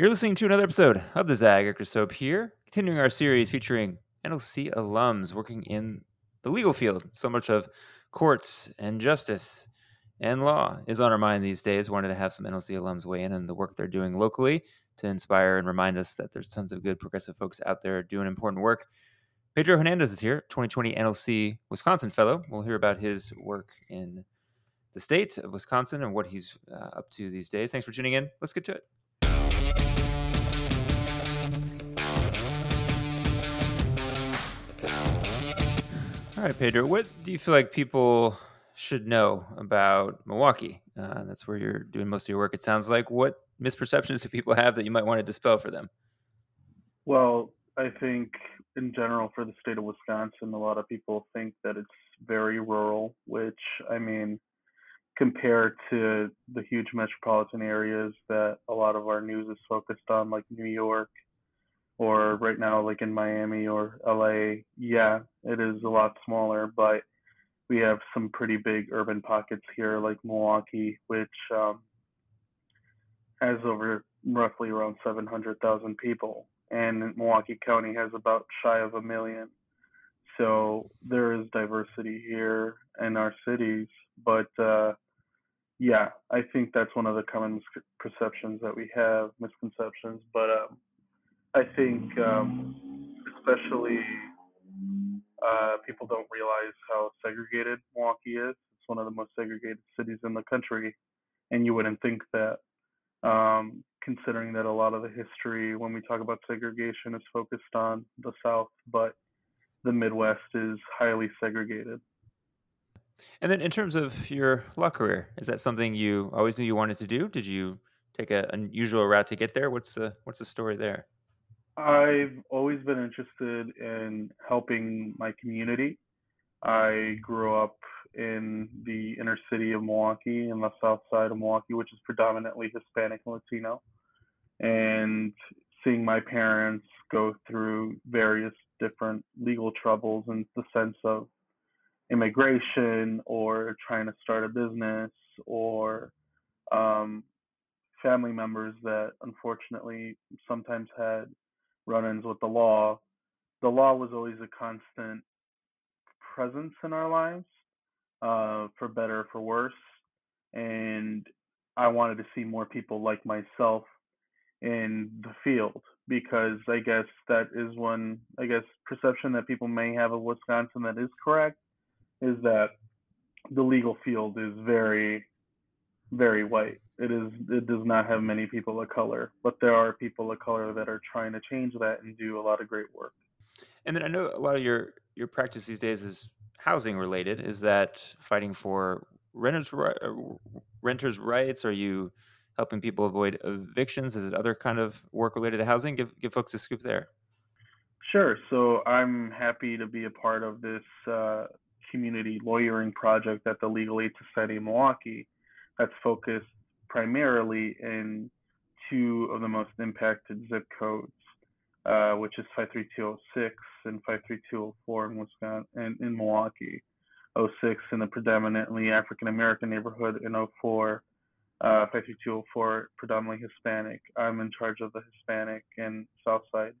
You're listening to another episode of the Zag Actor Soap here, continuing our series featuring NLC alums working in the legal field. So much of courts and justice and law is on our mind these days. Wanted to have some NLC alums weigh in on the work they're doing locally to inspire and remind us that there's tons of good progressive folks out there doing important work. Pedro Hernandez is here, 2020 NLC Wisconsin Fellow. We'll hear about his work in the state of Wisconsin and what he's uh, up to these days. Thanks for tuning in. Let's get to it. All right, Pedro, what do you feel like people should know about Milwaukee? Uh, that's where you're doing most of your work, it sounds like. What misperceptions do people have that you might want to dispel for them? Well, I think in general for the state of Wisconsin, a lot of people think that it's very rural, which I mean, compared to the huge metropolitan areas that a lot of our news is focused on, like New York or right now like in Miami or LA, yeah, it is a lot smaller, but we have some pretty big urban pockets here like Milwaukee, which um, has over roughly around 700,000 people, and Milwaukee County has about shy of a million. So there is diversity here in our cities, but uh, yeah, I think that's one of the common misperceptions that we have, misconceptions. But um, I think, um, especially, uh, people don't realize how segregated Milwaukee is. It's one of the most segregated cities in the country, and you wouldn't think that, um, considering that a lot of the history when we talk about segregation is focused on the South, but the Midwest is highly segregated. And then, in terms of your law career, is that something you always knew you wanted to do? Did you take an unusual route to get there? What's the what's the story there? I've always been interested in helping my community. I grew up in the inner city of Milwaukee in the south side of Milwaukee, which is predominantly Hispanic and Latino. And seeing my parents go through various different legal troubles in the sense of immigration or trying to start a business or um, family members that unfortunately sometimes had run-ins with the law, the law was always a constant presence in our lives, uh, for better or for worse. And I wanted to see more people like myself in the field because I guess that is one, I guess, perception that people may have of Wisconsin that is correct is that the legal field is very, very white it is it does not have many people of color, but there are people of color that are trying to change that and do a lot of great work. And then I know a lot of your your practice these days is housing related. Is that fighting for renters uh, renters rights? Are you helping people avoid evictions? Is it other kind of work related to housing? Give give folks a scoop there. Sure. So I'm happy to be a part of this uh, community lawyering project at the Legal Aid Society of Milwaukee that's focused primarily in two of the most impacted zip codes, uh, which is 53206 and 53204 in Wisconsin and in Milwaukee. 06 in a predominantly African American neighborhood, and 04 uh, 53204 predominantly Hispanic. I'm in charge of the Hispanic and Southside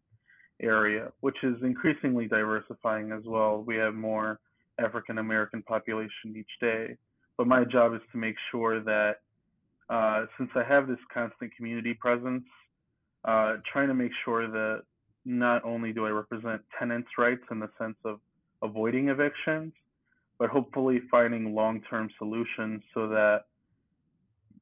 area, which is increasingly diversifying as well. We have more African American population each day, but my job is to make sure that uh, since I have this constant community presence, uh, trying to make sure that not only do I represent tenants' rights in the sense of avoiding evictions, but hopefully finding long-term solutions so that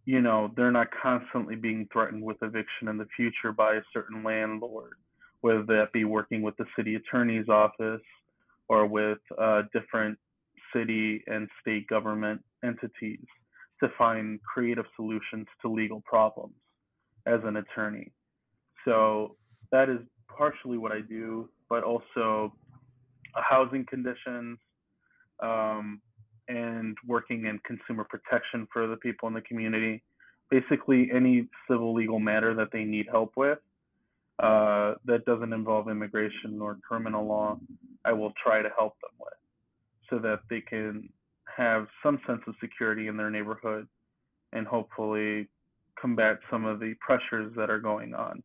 you know they're not constantly being threatened with eviction in the future by a certain landlord, whether that be working with the city attorney's office or with uh, different city and state government entities to find creative solutions to legal problems as an attorney. So that is partially what I do, but also housing conditions um, and working in consumer protection for the people in the community. Basically, any civil legal matter that they need help with uh, that doesn't involve immigration or criminal law, I will try to help them with so that they can have some sense of security in their neighborhood and hopefully combat some of the pressures that are going on,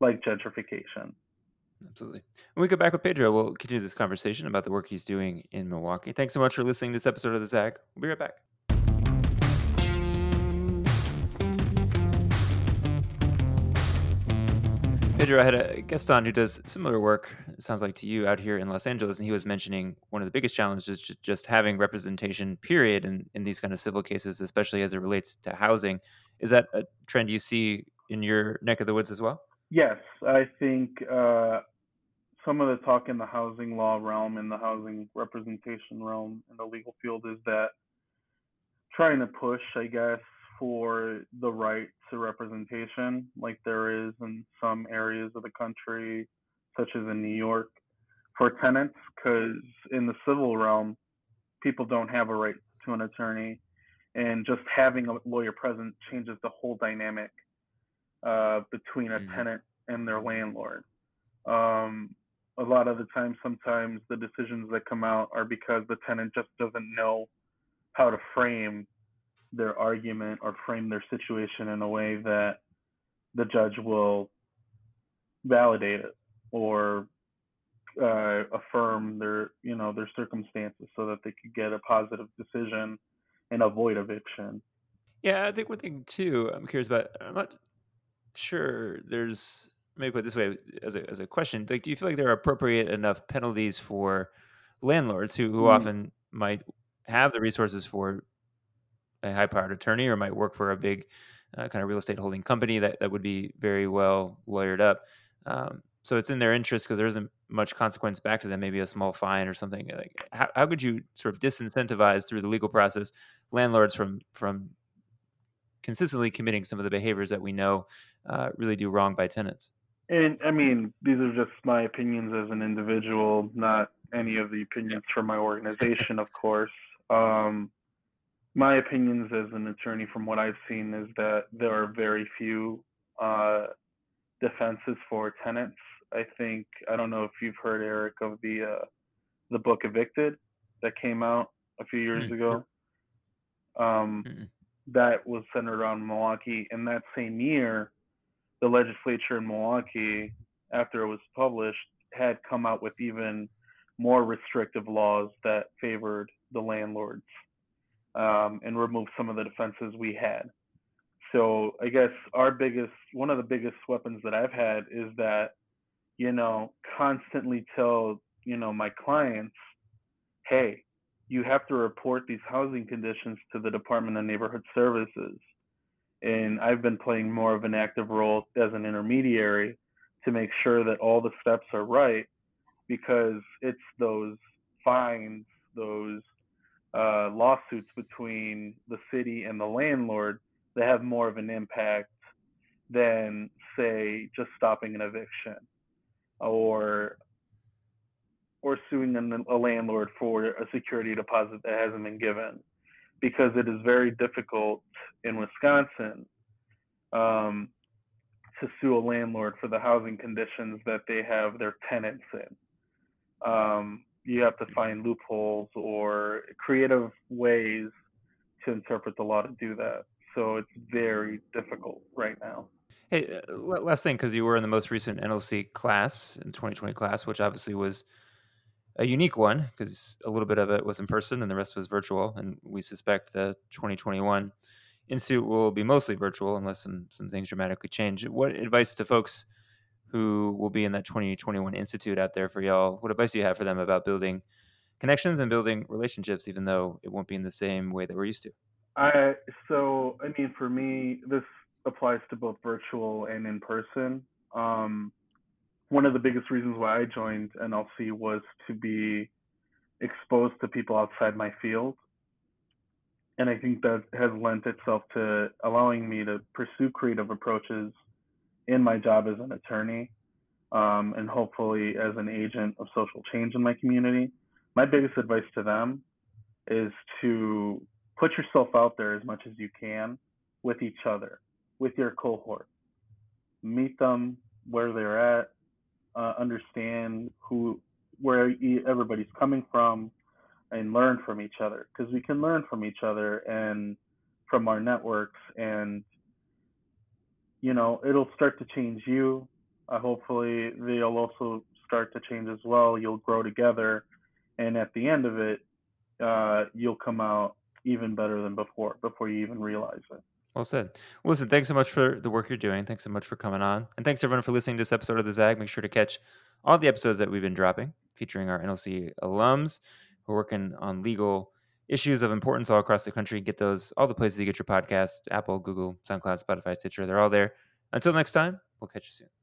like gentrification. Absolutely. When we get back with Pedro, we'll continue this conversation about the work he's doing in Milwaukee. Thanks so much for listening to this episode of The Zag. We'll be right back. I had a guest on who does similar work, sounds like to you, out here in Los Angeles, and he was mentioning one of the biggest challenges is just, just having representation, period, in, in these kind of civil cases, especially as it relates to housing. Is that a trend you see in your neck of the woods as well? Yes, I think uh, some of the talk in the housing law realm, in the housing representation realm, in the legal field is that trying to push, I guess, for the right to representation, like there is in some areas of the country, such as in New York, for tenants, because in the civil realm, people don't have a right to an attorney, and just having a lawyer present changes the whole dynamic uh, between a mm-hmm. tenant and their landlord. Um, a lot of the time, sometimes the decisions that come out are because the tenant just doesn't know how to frame their argument or frame their situation in a way that the judge will validate it or uh, affirm their you know their circumstances so that they could get a positive decision and avoid eviction. Yeah, I think one thing too I'm curious about. I'm not sure there's maybe put it this way as a as a question. Like, do you feel like there are appropriate enough penalties for landlords who who mm. often might have the resources for a high powered attorney or might work for a big uh, kind of real estate holding company that, that would be very well lawyered up. Um, so it's in their interest because there isn't much consequence back to them, maybe a small fine or something. Like, how, how could you sort of disincentivize through the legal process landlords from from consistently committing some of the behaviors that we know uh, really do wrong by tenants? And I mean, these are just my opinions as an individual, not any of the opinions from my organization, of course. Um, my opinions as an attorney from what I've seen is that there are very few uh, defenses for tenants. I think I don't know if you've heard Eric of the uh, the book Evicted that came out a few years mm-hmm. ago. Um, mm-hmm. That was centered around Milwaukee, and that same year, the legislature in Milwaukee, after it was published, had come out with even more restrictive laws that favored the landlords um, and remove some of the defenses we had. So I guess our biggest, one of the biggest weapons that I've had is that, you know, constantly tell, you know, my clients, hey, you have to report these housing conditions to the Department of Neighborhood Services. And I've been playing more of an active role as an intermediary to make sure that all the steps are right because it's those fines, those uh, lawsuits between the city and the landlord that have more of an impact than, say, just stopping an eviction or or suing a landlord for a security deposit that hasn't been given, because it is very difficult in Wisconsin um, to sue a landlord for the housing conditions that they have their tenants in. Um, you have to find loopholes or creative ways to interpret the law to do that. So it's very difficult right now. Hey, uh, last thing, because you were in the most recent NLC class, in 2020 class, which obviously was a unique one because a little bit of it was in person and the rest was virtual. And we suspect the 2021 institute will be mostly virtual unless some, some things dramatically change. What advice to folks who will be in that 2021 institute out there for y'all. What advice do you have for them about building connections and building relationships, even though it won't be in the same way that we're used to? I so I mean for me this applies to both virtual and in person. Um, one of the biggest reasons why I joined NLC was to be exposed to people outside my field. And I think that has lent itself to allowing me to pursue creative approaches in my job as an attorney um, and hopefully as an agent of social change in my community, my biggest advice to them is to put yourself out there as much as you can with each other, with your cohort. Meet them where they're at, uh, understand who, where everybody's coming from, and learn from each other because we can learn from each other and from our networks and you know, it'll start to change you. Uh, hopefully, they'll also start to change as well. You'll grow together, and at the end of it, uh, you'll come out even better than before before you even realize it. Well said. Well, listen, thanks so much for the work you're doing. Thanks so much for coming on. And thanks everyone for listening to this episode of The Zag. Make sure to catch all the episodes that we've been dropping featuring our NLC alums who are working on legal issues of importance all across the country. Get those all the places you get your podcast Apple, Google, SoundCloud, Spotify, Stitcher. They're all there. Until next time, we'll catch you soon.